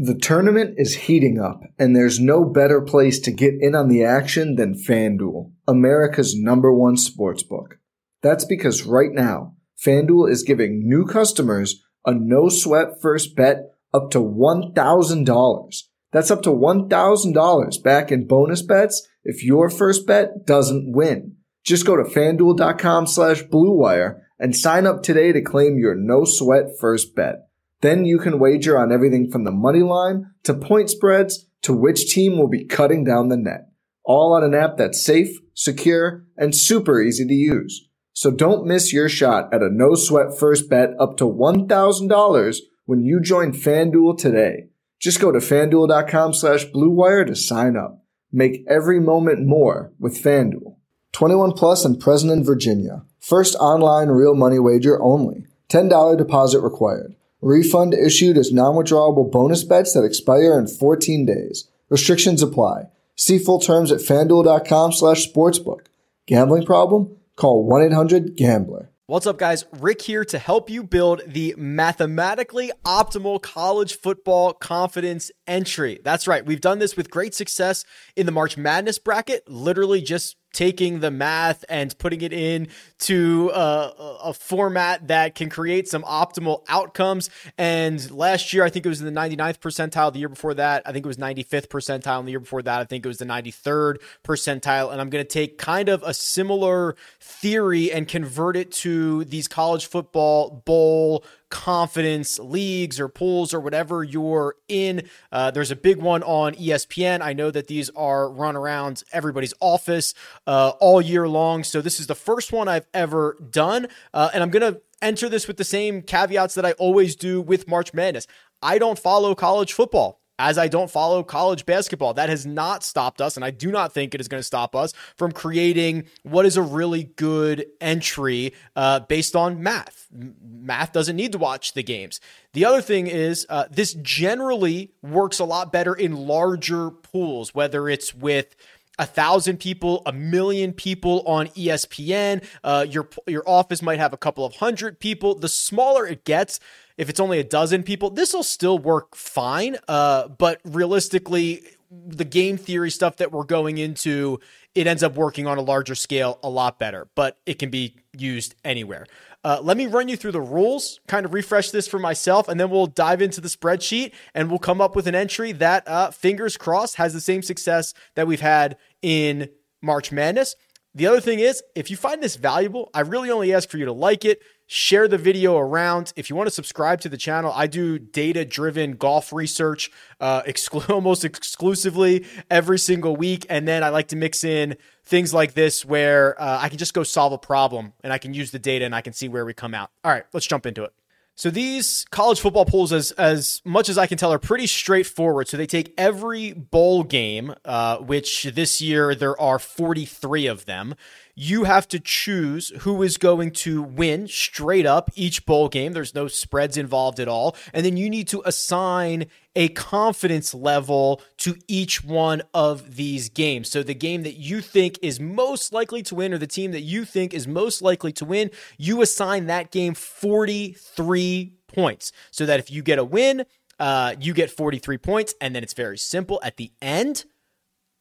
The tournament is heating up, and there's no better place to get in on the action than FanDuel, America's number one sportsbook. That's because right now, FanDuel is giving new customers a no sweat first bet up to $1,000. That's up to $1,000 back in bonus bets if your first bet doesn't win. Just go to fanduel.com slash bluewire and sign up today to claim your no sweat first bet. Then you can wager on everything from the money line to point spreads to which team will be cutting down the net. All on an app that's safe, secure, and super easy to use. So don't miss your shot at a no sweat first bet up to $1,000 when you join FanDuel today. Just go to fanduel.com slash bluewire to sign up. Make every moment more with FanDuel. 21 plus and present in Virginia. First online real money wager only. $10 deposit required. Refund issued as non-withdrawable bonus bets that expire in 14 days. Restrictions apply. See full terms at fanduel.com slash sportsbook. Gambling problem? Call 1-800-GAMBLER. What's up, guys? Rick here to help you build the mathematically optimal college football confidence entry. That's right. We've done this with great success in the March Madness bracket, literally just taking the math and putting it in to uh, a, format that can create some optimal outcomes. And last year, I think it was in the 99th percentile. The year before that, I think it was 95th percentile. And the year before that, I think it was the 93rd percentile. And I'm going to take kind of a similar theory and convert it to these college football bowl confidence leagues or pools or whatever you're in. Uh, there's a big one on ESPN. I know that these are run around everybody's office uh, all year long. So this is the first one I've ever done. Uh, and I'm going to enter this with the same caveats that I always do with March Madness. I don't follow college football as I don't follow college basketball. That has not stopped us, and I do not think it is going to stop us from creating what is a really good entry uh, based on math. Math doesn't need to watch the games. The other thing is, uh, this generally works a lot better in larger pools, whether it's with a thousand people, a million people on ESPN. Uh, your your office might have a couple of hundred people. The smaller it gets, if it's only a dozen people, this will still work fine. Uh, but realistically, the game theory stuff that we're going into, it ends up working on a larger scale a lot better, but it can be used anywhere. Uh, let me run you through the rules, kind of refresh this for myself, and then we'll dive into the spreadsheet and we'll come up with an entry that, uh, fingers crossed, has the same success that we've had in March Madness. The other thing is, if you find this valuable, I really only ask for you to like it, share the video around. If you want to subscribe to the channel, I do data driven golf research uh, exclu- almost exclusively every single week. And then I like to mix in things like this where uh, I can just go solve a problem and I can use the data and I can see where we come out. All right, let's jump into it. So these college football polls, as as much as I can tell, are pretty straightforward. So they take every bowl game, uh, which this year there are 43 of them, you have to choose who is going to win straight up each bowl game. There's no spreads involved at all. And then you need to assign a confidence level to each one of these games. So the game that you think is most likely to win or the team that you think is most likely to win, you assign that game 43 points. So that if you get a win, uh, you get 43 points. And then it's very simple. At the end,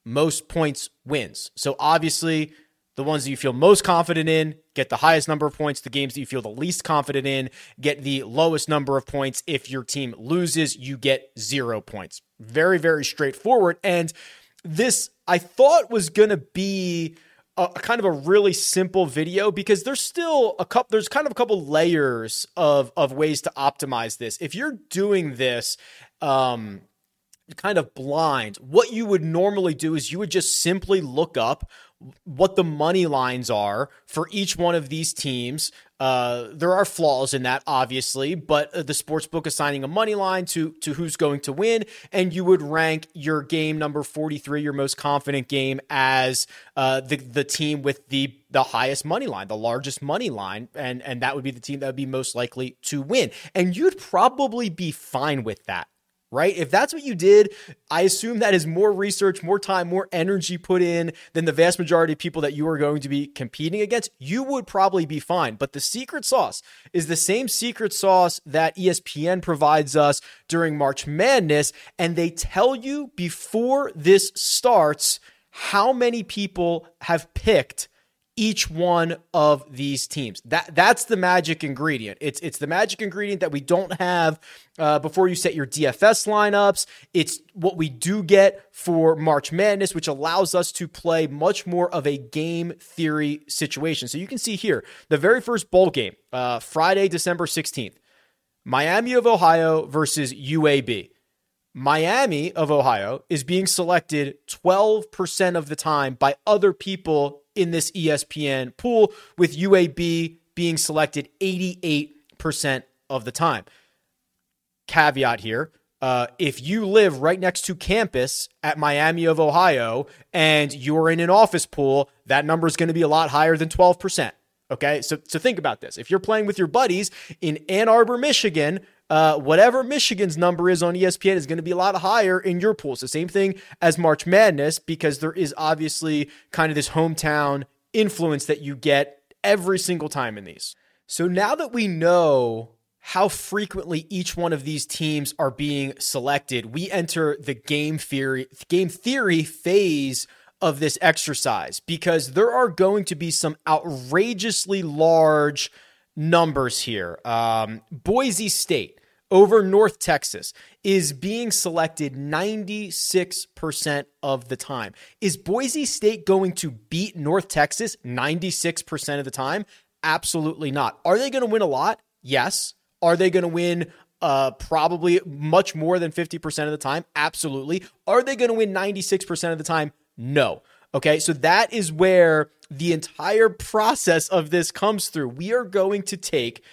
most points wins. So obviously, the ones that you feel most confident in get the highest number of points. The games that you feel the least confident in get the lowest number of points. If your team loses, you get zero points. Very, very straightforward. And this, I thought, was going to be a, kind of a really simple video because there's still a couple there's kind of a couple layers of of ways to optimize this. If you're doing this um kind of blind, what you would normally do is you would just simply look up what the money lines are for each one of these teams. Uh, there are flaws in that, obviously, but uh, the sports book assigning a money line to to who's going to win, and you would rank your game number forty three, your most confident game, as uh, the the team with the the highest money line, the largest money line, and and that would be the team that would be most likely to win, and you'd probably be fine with that right? If that's what you did, I assume that is more research, more time, more energy put in than the vast majority of people that you are going to be competing against. You would probably be fine. But the secret sauce is the same secret sauce that ESPN provides us during March Madness. And they tell you before this starts how many people have picked each one of these teams. That that's the magic ingredient. It's it's the magic ingredient that we don't have uh, before you set your DFS lineups. It's what we do get for March Madness, which allows us to play much more of a game theory situation. So you can see here the very first bowl game, uh, Friday, December sixteenth, Miami of Ohio versus UAB. Miami of Ohio is being selected 12% of the time by other people in this ESPN pool, with UAB being selected 88% of the time. Caveat here uh, if you live right next to campus at Miami of Ohio and you're in an office pool, that number is going to be a lot higher than 12%. Okay, so so think about this. If you're playing with your buddies in Ann Arbor, Michigan, uh, whatever Michigan's number is on ESPN is going to be a lot higher in your pool. The same thing as March Madness because there is obviously kind of this hometown influence that you get every single time in these. So now that we know how frequently each one of these teams are being selected, we enter the game theory game theory phase of this exercise because there are going to be some outrageously large numbers here. Um, Boise State over North Texas is being selected 96% of the time. Is Boise State going to beat North Texas 96% of the time? Absolutely not. Are they going to win a lot? Yes. Are they going to win uh, probably much more than 50% of the time? Absolutely. Are they going to win 96% of the time? No. Okay, so that is where the entire process of this comes through. We are going to take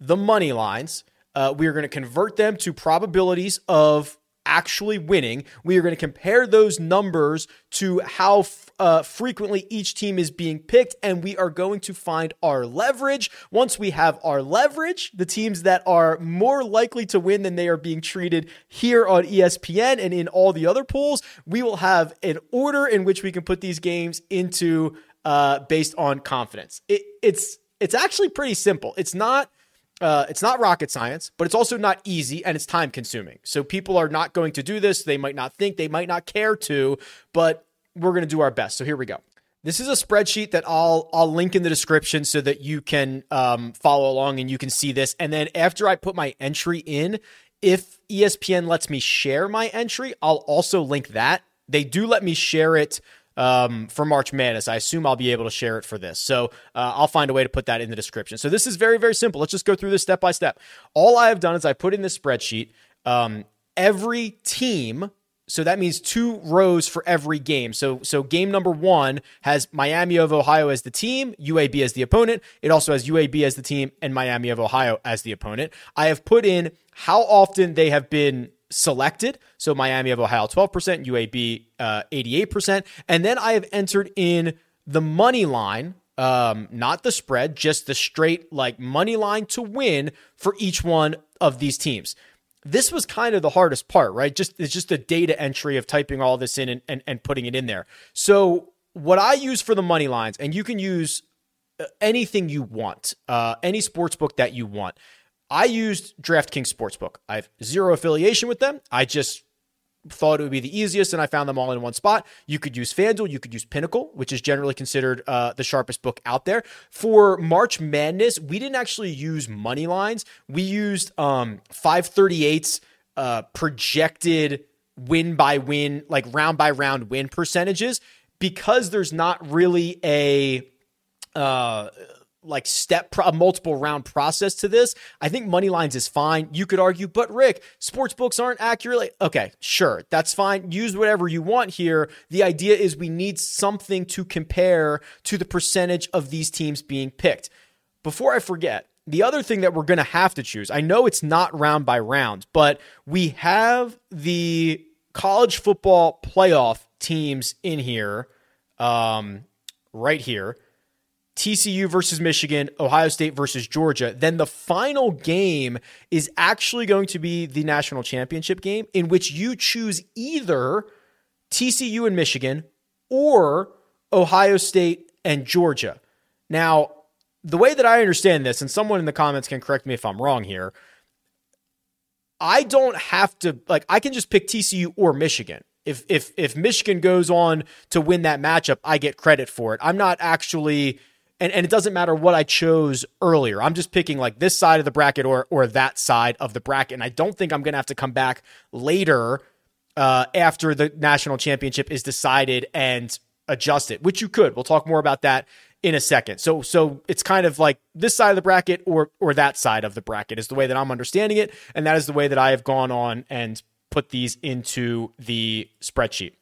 the money lines, uh, we are going to convert them to probabilities of actually winning. We are going to compare those numbers to how f- uh, frequently each team is being picked, and we are going to find our leverage. Once we have our leverage, the teams that are more likely to win than they are being treated here on ESPN and in all the other pools, we will have an order in which we can put these games into uh, based on confidence. It, it's it's actually pretty simple. It's not uh, it's not rocket science, but it's also not easy and it's time consuming. So people are not going to do this. They might not think, they might not care to, but we're going to do our best. So here we go. This is a spreadsheet that I'll I'll link in the description so that you can um, follow along and you can see this. And then after I put my entry in, if ESPN lets me share my entry, I'll also link that. They do let me share it um, for March Madness. I assume I'll be able to share it for this. So uh, I'll find a way to put that in the description. So this is very, very simple. Let's just go through this step by step. All I have done is I put in this spreadsheet um, every team. So that means two rows for every game. So so game number one has Miami of Ohio as the team, UAB as the opponent. It also has UAB as the team and Miami of Ohio as the opponent. I have put in how often they have been selected. So Miami of Ohio 12%, UAB uh, 88%. And then I have entered in the money line, um, not the spread, just the straight like money line to win for each one of these teams. This was kind of the hardest part, right? Just it's just a data entry of typing all this in and, and, and putting it in there. So what I use for the money lines, and you can use uh, anything you want, uh, any sports book that you want. I used DraftKings Sportsbook. I have zero affiliation with them. I just thought it would be the easiest, and I found them all in one spot. You could use FanDuel, you could use Pinnacle, which is generally considered uh, the sharpest book out there. For March Madness, we didn't actually use money lines. We used um, 538's uh, projected win by win, like round by round win percentages, because there's not really a uh, like step pro- multiple round process to this. I think money lines is fine. You could argue, but Rick, sports books aren't accurately okay. Sure, that's fine. Use whatever you want here. The idea is we need something to compare to the percentage of these teams being picked. Before I forget, the other thing that we're going to have to choose. I know it's not round by round, but we have the college football playoff teams in here, um, right here TCU versus Michigan, Ohio State versus Georgia. Then the final game is actually going to be the national championship game in which you choose either TCU and Michigan or Ohio State and Georgia. Now, the way that I understand this, and someone in the comments can correct me if I'm wrong here, I don't have to like I can just pick TCU or Michigan. If if if Michigan goes on to win that matchup, I get credit for it. I'm not actually and, and it doesn't matter what I chose earlier. I'm just picking like this side of the bracket or or that side of the bracket. And I don't think I'm gonna have to come back later uh, after the national championship is decided and adjust it, which you could. We'll talk more about that in a second. So so it's kind of like this side of the bracket or or that side of the bracket is the way that I'm understanding it, and that is the way that I have gone on and put these into the spreadsheet.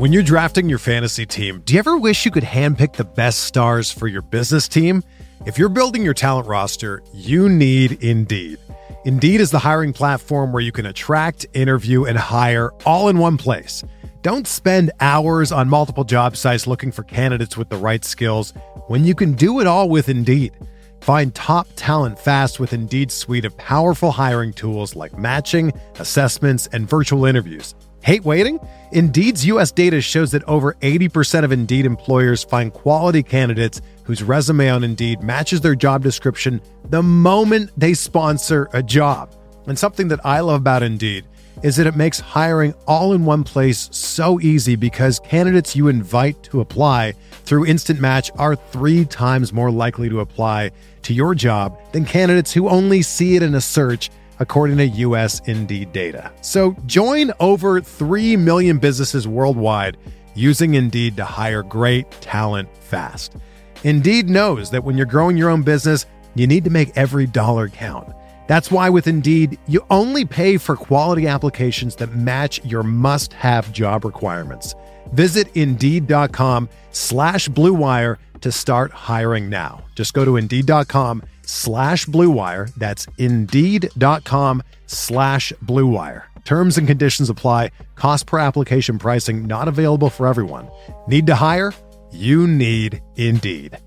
When you're drafting your fantasy team, do you ever wish you could handpick the best stars for your business team? If you're building your talent roster, you need Indeed. Indeed is the hiring platform where you can attract, interview, and hire all in one place. Don't spend hours on multiple job sites looking for candidates with the right skills when you can do it all with Indeed. Find top talent fast with Indeed's suite of powerful hiring tools like matching, assessments, and virtual interviews. Hate waiting? Indeed's US data shows that over 80% of Indeed employers find quality candidates whose resume on Indeed matches their job description the moment they sponsor a job. And something that I love about Indeed is that it makes hiring all in one place so easy because candidates you invite to apply through Instant Match are three times more likely to apply to your job than candidates who only see it in a search according to US Indeed data. So join over 3 million businesses worldwide using Indeed to hire great talent fast. Indeed knows that when you're growing your own business, you need to make every dollar count. That's why with Indeed, you only pay for quality applications that match your must-have job requirements. Visit Indeed.com slash BlueWire to start hiring now. Just go to Indeed.com slash Blue Wire. That's indeed.com slash Blue Wire. Terms and conditions apply. Cost per application pricing not available for everyone. Need to hire? You need Indeed.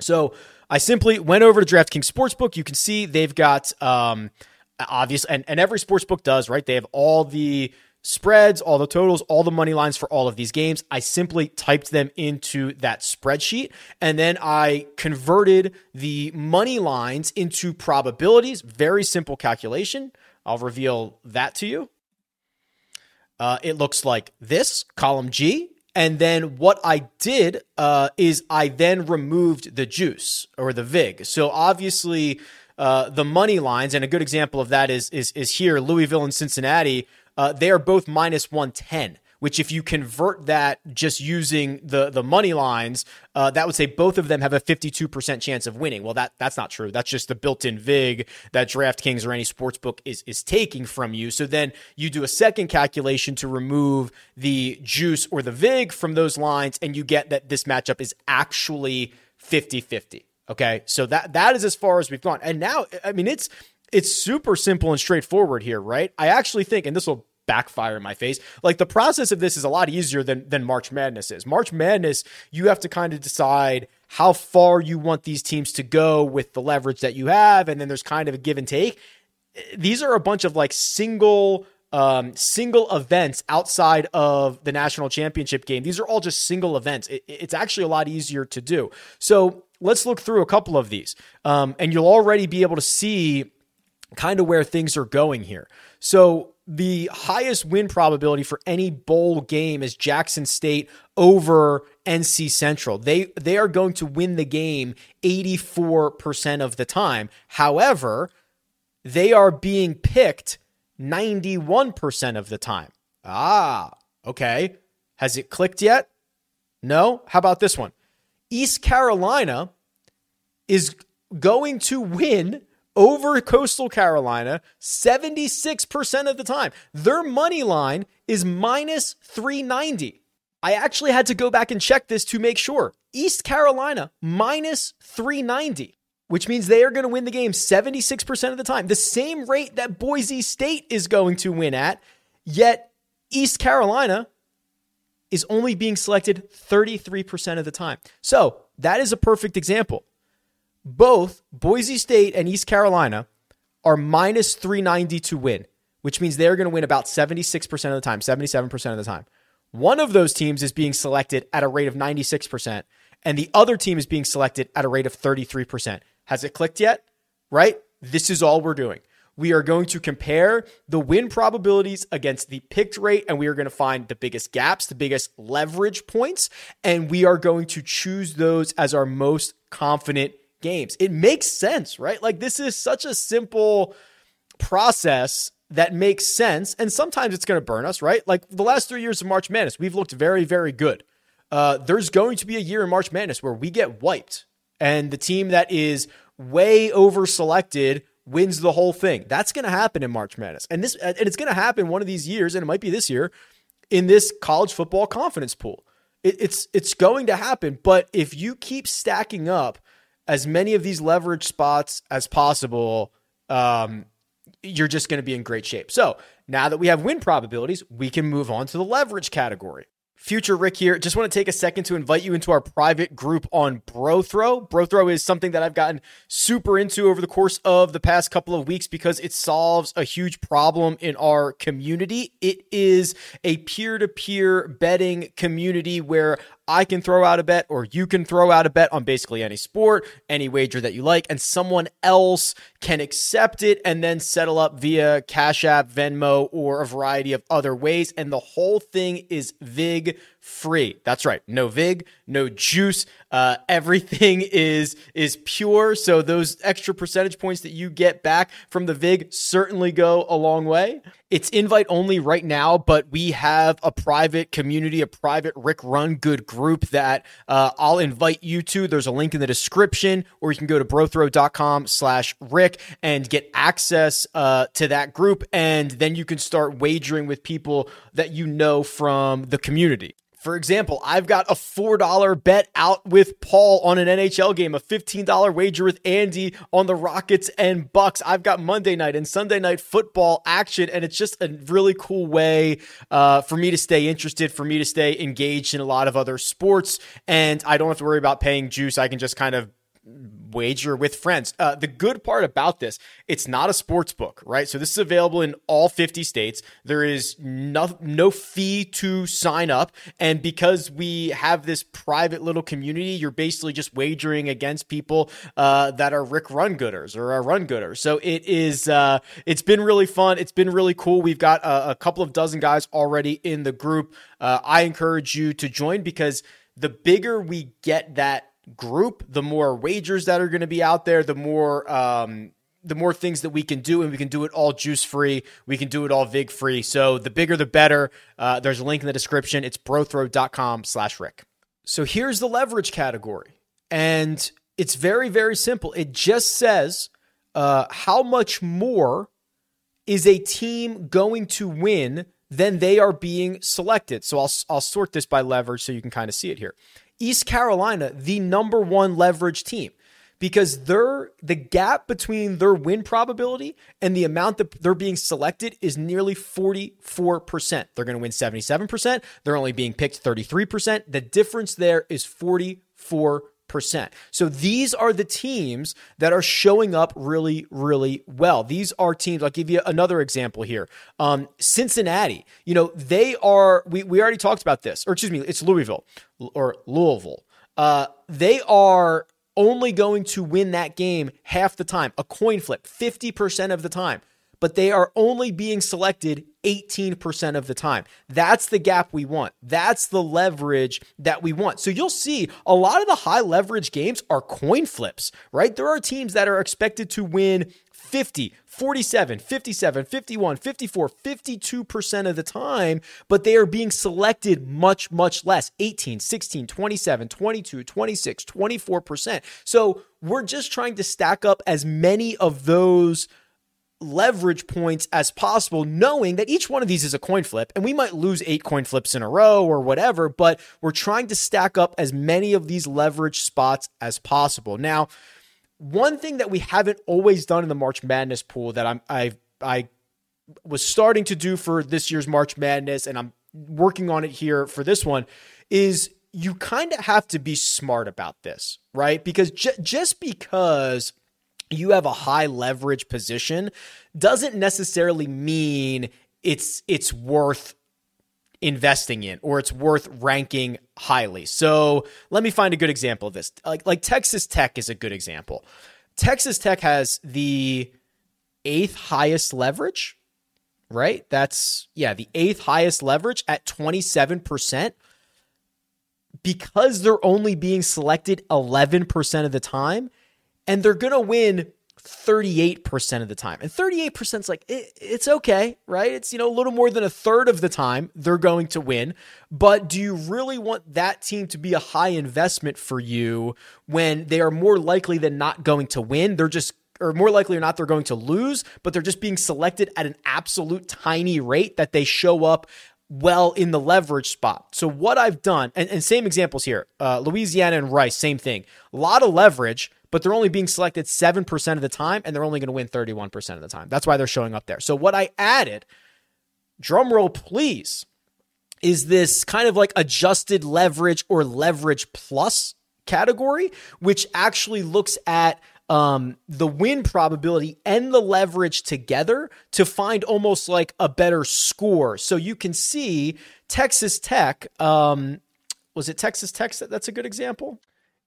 So I simply went over to DraftKings Sportsbook. You can see they've got um obvious and, and every sportsbook does, right? They have all the spreads, all the totals, all the money lines for all of these games. I simply typed them into that spreadsheet and then I converted the money lines into probabilities. Very simple calculation. I'll reveal that to you. Uh, it looks like this column G. And then what I did uh, is I then removed the juice or the VIG. So obviously, uh, the money lines, and a good example of that is is is here Louisville and Cincinnati uh, they are both minus 110 which if you convert that just using the the money lines, uh, that would say both of them have a 52% chance of winning. Well, that that's not true. That's just the built-in vig that DraftKings or any sports book is is taking from you. So then you do a second calculation to remove the juice or the vig from those lines, and you get that this matchup is actually 50-50. Okay, so that that is as far as we've gone, and now I mean it's it's super simple and straightforward here, right? I actually think, and this will backfire in my face. Like the process of this is a lot easier than than March Madness is. March Madness, you have to kind of decide how far you want these teams to go with the leverage that you have, and then there's kind of a give and take. These are a bunch of like single um, single events outside of the national championship game. These are all just single events. It, it's actually a lot easier to do. So let's look through a couple of these, um, and you'll already be able to see kind of where things are going here. So the highest win probability for any bowl game is Jackson State over NC Central. They they are going to win the game 84% of the time. However, they are being picked 91% of the time. Ah, okay. Has it clicked yet? No? How about this one? East Carolina is going to win over Coastal Carolina 76% of the time. Their money line is minus 390. I actually had to go back and check this to make sure. East Carolina minus 390, which means they are going to win the game 76% of the time, the same rate that Boise State is going to win at. Yet East Carolina is only being selected 33% of the time. So that is a perfect example. Both Boise State and East Carolina are minus 390 to win, which means they're going to win about 76% of the time, 77% of the time. One of those teams is being selected at a rate of 96%, and the other team is being selected at a rate of 33%. Has it clicked yet? Right? This is all we're doing. We are going to compare the win probabilities against the picked rate, and we are going to find the biggest gaps, the biggest leverage points, and we are going to choose those as our most confident games. It makes sense, right? Like, this is such a simple process that makes sense. And sometimes it's going to burn us, right? Like the last three years of March Madness, we've looked very, very good. Uh, there's going to be a year in March Madness where we get wiped, and the team that is way over selected wins the whole thing. That's going to happen in March Madness. And this and it's going to happen one of these years and it might be this year in this college football confidence pool. It, it's it's going to happen, but if you keep stacking up as many of these leverage spots as possible, um, you're just going to be in great shape. So, now that we have win probabilities, we can move on to the leverage category. Future Rick here. Just want to take a second to invite you into our private group on Brothrow. Brothrow is something that I've gotten super into over the course of the past couple of weeks because it solves a huge problem in our community. It is a peer to peer betting community where I can throw out a bet or you can throw out a bet on basically any sport, any wager that you like, and someone else can accept it and then settle up via Cash App, Venmo, or a variety of other ways. And the whole thing is VIG free. That's right. No vig, no juice. Uh, everything is is pure. So those extra percentage points that you get back from the vig certainly go a long way. It's invite only right now, but we have a private community, a private Rick Run Good group that uh, I'll invite you to. There's a link in the description, or you can go to brothrow.com slash Rick and get access uh, to that group. And then you can start wagering with people that you know from the community. For example, I've got a $4 bet out with Paul on an NHL game, a $15 wager with Andy on the Rockets and Bucks. I've got Monday night and Sunday night football action, and it's just a really cool way uh, for me to stay interested, for me to stay engaged in a lot of other sports. And I don't have to worry about paying juice. I can just kind of wager with friends. Uh, the good part about this, it's not a sports book, right? So this is available in all 50 states. There is no, no fee to sign up. And because we have this private little community, you're basically just wagering against people uh, that are Rick Run Gooders or are Run Gooders. So it is, uh, it's been really fun. It's been really cool. We've got a, a couple of dozen guys already in the group. Uh, I encourage you to join because the bigger we get that group, the more wagers that are going to be out there, the more um, the more things that we can do, and we can do it all juice free. We can do it all vig free. So the bigger, the better. Uh, there's a link in the description. It's brothrow.com slash Rick. So here's the leverage category. And it's very, very simple. It just says uh, how much more is a team going to win than they are being selected. So I'll, I'll sort this by leverage so you can kind of see it here. East Carolina, the number one leverage team because they're the gap between their win probability and the amount that they're being selected is nearly 44%. They're going to win 77%. They're only being picked 33%. The difference there is 44 percent. So these are the teams that are showing up really, really well. These are teams. I'll give you another example here. Um, Cincinnati. You know they are. We we already talked about this, or excuse me, it's Louisville or Louisville. Uh, they are only going to win that game half the time, a coin flip, fifty percent of the time but they are only being selected 18% of the time. That's the gap we want. That's the leverage that we want. So you'll see a lot of the high leverage games are coin flips, right? There are teams that are expected to win 50, 47, 57, 51, 54, 52% of the time, but they are being selected much, much less 18, 16, 27, 22, 26, 24%. So we're just trying to stack up as many of those leverage points as possible, knowing that each one of these is a coin flip and we might lose eight coin flips in a row or whatever, but we're trying to stack up as many of these leverage spots as possible. Now, one thing that we haven't always done in the March Madness pool that I'm I I was starting to do for this year's March Madness and I'm working on it here for this one is you kind of have to be smart about this, right? Because j- just because you have a high leverage position doesn't necessarily mean it's it's worth investing in or it's worth ranking highly. So, let me find a good example of this. Like like Texas Tech is a good example. Texas Tech has the eighth highest leverage, right? That's yeah, the eighth highest leverage at 27% because they're only being selected 11% of the time and they're going to win 38% of the time. And 38% is like, it, it's okay, right? It's, you know, a little more than a third of the time they're going to win. But do you really want that team to be a high investment for you when they are more likely than not going to win? They're just or more likely or not, they're going to lose, but they're just being selected at an absolute tiny rate that they show up well in the leverage spot. So what I've done, and, and same examples here, uh, Louisiana and Rice, same thing. A lot of leverage, but they're only being selected 7% of the time, and they're only going to win 31% of the time. That's why they're showing up there. So what I added, drum roll please, is this kind of like adjusted leverage or leverage plus category, which actually looks at um, the win probability and the leverage together to find almost like a better score. So you can see Texas Tech. Um, was it Texas Tech? That's a good example.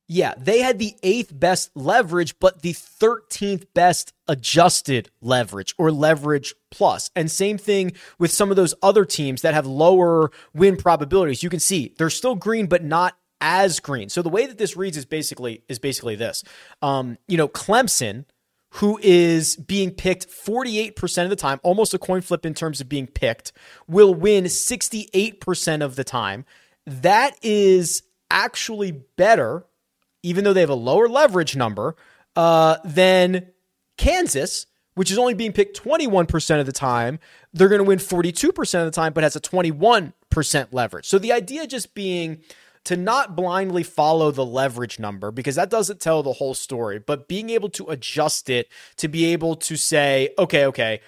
Yeah, they had the eighth best leverage, but the 13th best adjusted leverage or leverage plus. And same thing with some of those other teams that have lower win probabilities. You can see they're still green, but not as green. So the way that this reads is basically is basically this. Um, you know, Clemson, who is being picked 48% of the time, almost a coin flip in terms of being picked, will win 68% of the time. That is actually better even though they have a lower leverage number, uh, than Kansas, which is only being picked 21% of the time. They're going to win 42% of the time, but has a 21% leverage. So the idea just being to not blindly follow the leverage number because that doesn't tell the whole story, but being able to adjust it to be able to say, okay, okay,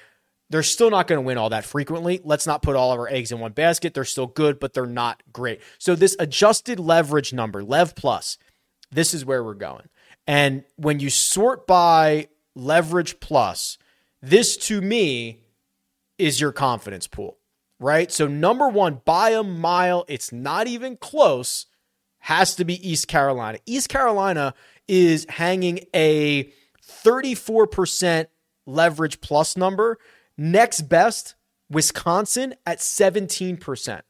they're still not going to win all that frequently. Let's not put all of our eggs in one basket. They're still good, but they're not great. So this adjusted leverage number, Lev Plus, this is where we're going. And when you sort by leverage plus, this to me is your confidence pool, right? So, number one, by a mile, it's not even close, has to be East Carolina. East Carolina is hanging a 34% leverage plus number. Next best, Wisconsin at 17%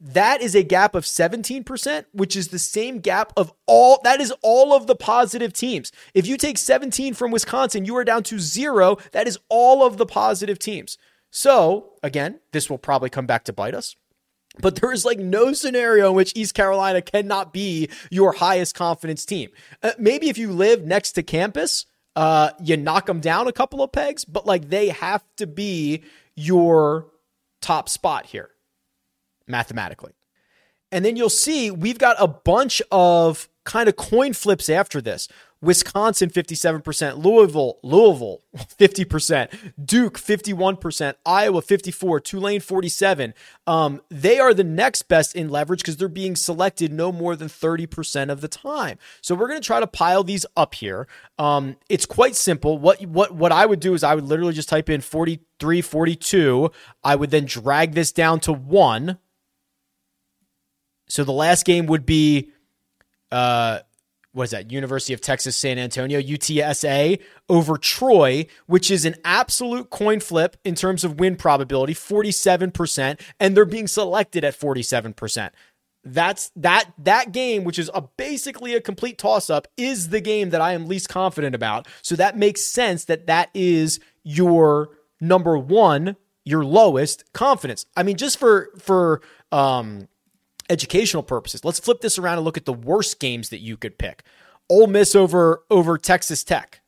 that is a gap of 17%, which is the same gap of all that is all of the positive teams. If you take 17 from Wisconsin, you are down to zero. That is all of the positive teams. So, again, this will probably come back to bite us. But there is like no scenario in which East Carolina cannot be your highest confidence team. Uh, maybe if you live next to campus, uh, you knock them down a couple of pegs, but like they have to be your top spot here mathematically. And then you'll see we've got a bunch of kind of coin flips after this. Wisconsin 57%, Louisville, Louisville 50%, Duke 51%, Iowa 54, Tulane 47. Um, they are the next best in leverage because they're being selected no more than 30% of the time. So we're going to try to pile these up here. Um, it's quite simple. What what what I would do is I would literally just type in 43, 42. I would then drag this down to 1 so the last game would be, uh, what is that? University of Texas San Antonio, UTSA over Troy, which is an absolute coin flip in terms of win probability, 47%, and they're being selected at 47%. That's that that game, which is a basically a complete toss up, is the game that I am least confident about. So that makes sense that that is your number one, your lowest confidence. I mean, just for for um educational purposes. Let's flip this around and look at the worst games that you could pick. Ole Miss over over Texas Tech.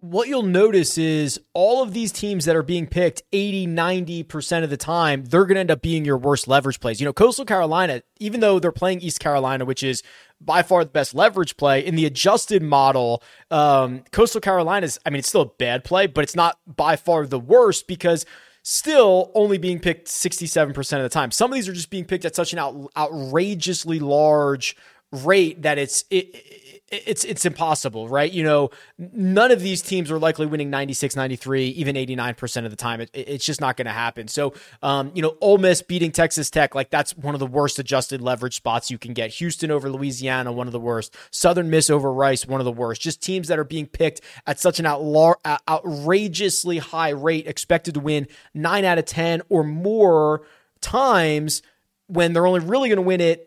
What you'll notice is all of these teams that are being picked 80, 90% of the time, they're going to end up being your worst leverage plays. You know, Coastal Carolina, even though they're playing East Carolina, which is by far the best leverage play in the adjusted model, um, Coastal Carolina is, I mean, it's still a bad play, but it's not by far the worst because still only being picked 67% of the time. Some of these are just being picked at such an out, outrageously large rate that it's it, it's it's impossible, right? You know, none of these teams are likely winning 96, 93, even 89% of the time. It, it's just not going to happen. So, um, you know, Ole Miss beating Texas Tech, like that's one of the worst adjusted leverage spots you can get. Houston over Louisiana, one of the worst. Southern Miss over Rice, one of the worst. Just teams that are being picked at such an outlar- outrageously high rate, expected to win nine out of 10 or more times when they're only really going to win it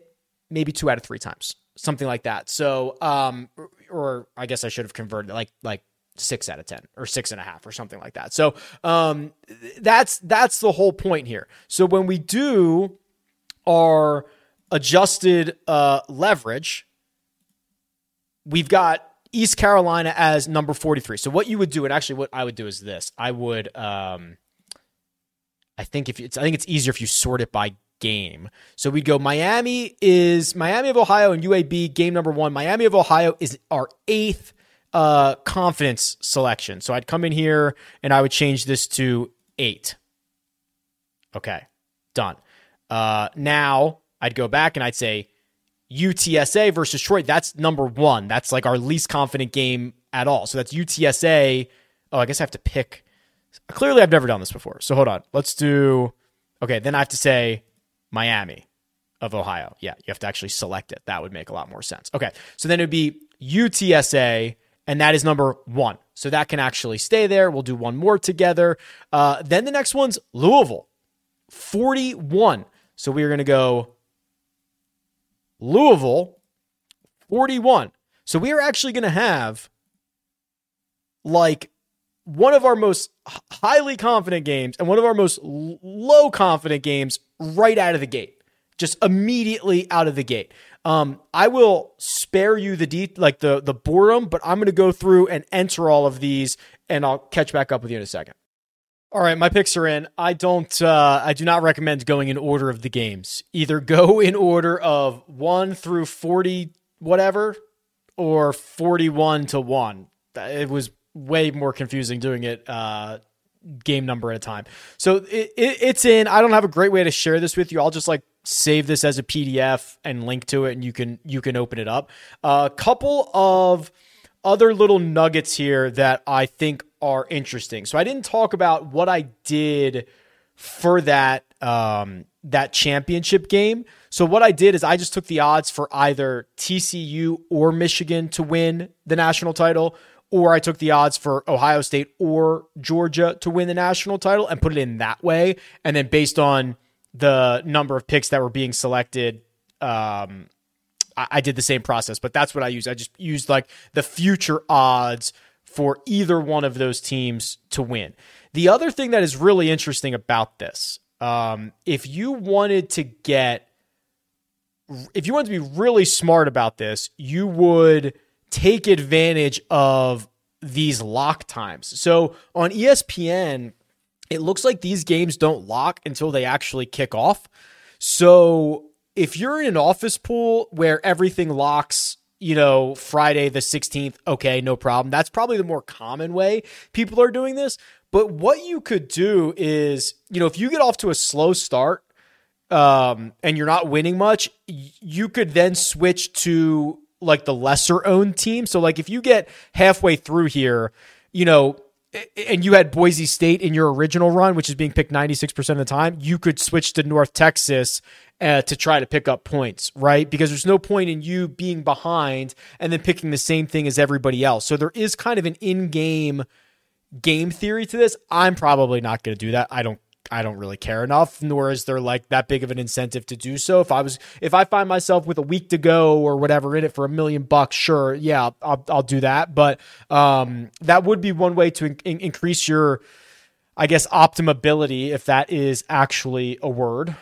maybe two out of three times something like that. So, um, or I guess I should have converted like like six out of ten or six and a half or something like that. So, um, that's that's the whole point here. So when we do our adjusted uh, leverage, we've got East Carolina as number 43. So what you would do, and actually what I would do is this. I would um I think if it's I think it's easier if you sort it by game. So we'd go Miami is Miami of Ohio and UAB game number one. Miami of Ohio is our eighth uh, confidence selection. So I'd come in here and I would change this to eight. Okay, done. Uh, now I'd go back and I'd say UTSA versus Troy. That's number one. That's like our least confident game at all. So that's UTSA. Oh, I guess I have to pick. Clearly, I've never done this before. So hold on. Let's do. Okay, then I have to say Miami of Ohio. Yeah, you have to actually select it. That would make a lot more sense. Okay, so then it would be UTSA, and that is number one. So that can actually stay there. We'll do one more together. Uh, then the next one's Louisville, 41. So we are going to go Louisville, 41. So we are actually going to have like one of our most highly confident games and one of our most low confident games right out of the gate, just immediately out of the gate. Um, I will spare you the de- like the the boredom, but I'm going to go through and enter all of these, and I'll catch back up with you in a second. All right, my picks are in. I don't. Uh, I do not recommend going in order of the games. Either go in order of one through forty, whatever, or forty-one to one. It was way more confusing doing it uh, game number at a time. So it, it, it's in. I don't have a great way to share this with you. I'll just like save this as a PDF and link to it, and you can you can open it up. A uh, couple of other little nuggets here that I think are interesting. So I didn't talk about what I did for that um, that championship game. So what I did is I just took the odds for either TCU or Michigan to win the national title or I took the odds for Ohio State or Georgia to win the national title and put it in that way. And then based on the number of picks that were being selected, um, I, I did the same process. But that's what I used. I just used like the future odds for either one of those teams to win. The other thing that is really interesting about this, um, if you wanted to get, if you wanted to be really smart about this, you would take advantage of these lock times. So on ESPN, it looks like these games don't lock until they actually kick off. So if you're in an office pool where everything locks, you know, Friday the 16th, okay, no problem. That's probably the more common way people are doing this. But what you could do is, you know, if you get off to a slow start um, and you're not winning much, you could then switch to like the lesser owned team. So like if you get halfway through here, you know, and you had Boise State in your original run, which is being picked 96% of the time, you could switch to North Texas uh, to try to pick up points, right? Because there's no point in you being behind and then picking the same thing as everybody else. So there is kind of an in game game theory to this. I'm probably not going to do that. I don't I don't really care enough, nor is there like that big of an incentive to do so. If I was, if I find myself with a week to go or whatever in it for a million bucks, sure, yeah, I'll, I'll do that. But um, that would be one way to in- increase your, I guess, optimability, if that is actually a word.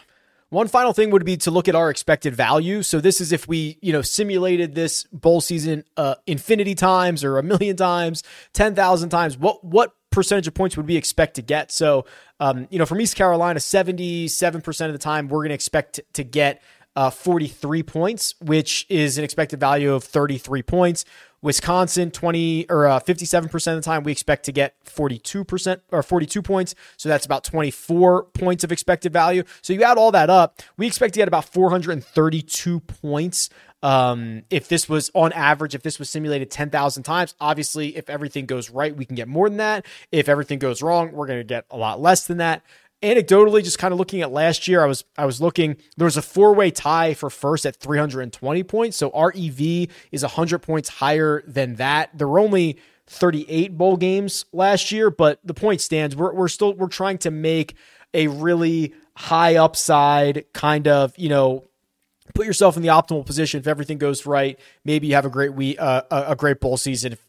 One final thing would be to look at our expected value. So this is if we, you know, simulated this bowl season uh, infinity times or a million times, 10,000 times. What what percentage of points would we expect to get? So, um, you know, from East Carolina, 77% of the time, we're going to expect to get uh, 43 points, which is an expected value of 33 points. Wisconsin, 20 or uh, 57% of the time, we expect to get 42% or 42 points. So that's about 24 points of expected value. So you add all that up, we expect to get about 432 points. Um, if this was on average, if this was simulated 10,000 times, obviously, if everything goes right, we can get more than that. If everything goes wrong, we're going to get a lot less than that anecdotally just kind of looking at last year i was i was looking there was a four-way tie for first at 320 points so rev is 100 points higher than that. There were only 38 bowl games last year but the point stands. We're, we're still we're trying to make a really high upside kind of you know put yourself in the optimal position if everything goes right. Maybe you have a great week uh, a great bowl season. If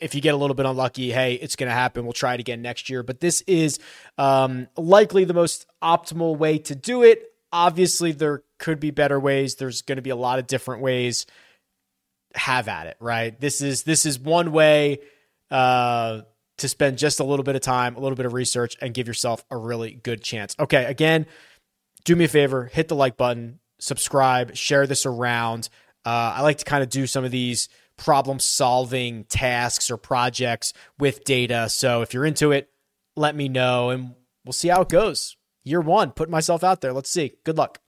if you get a little bit unlucky, hey, it's going to happen. We'll try it again next year. But this is um, likely the most optimal way to do it. Obviously, there could be better ways. There's going to be a lot of different ways. Have at it, right? This is this is one way uh, to spend just a little bit of time, a little bit of research, and give yourself a really good chance. Okay, again, do me a favor, hit the like button, subscribe, share this around. Uh, I like to kind of do some of these problem solving tasks or projects with data. So if you're into it, let me know and we'll see how it goes. Year one, put myself out there. Let's see. Good luck.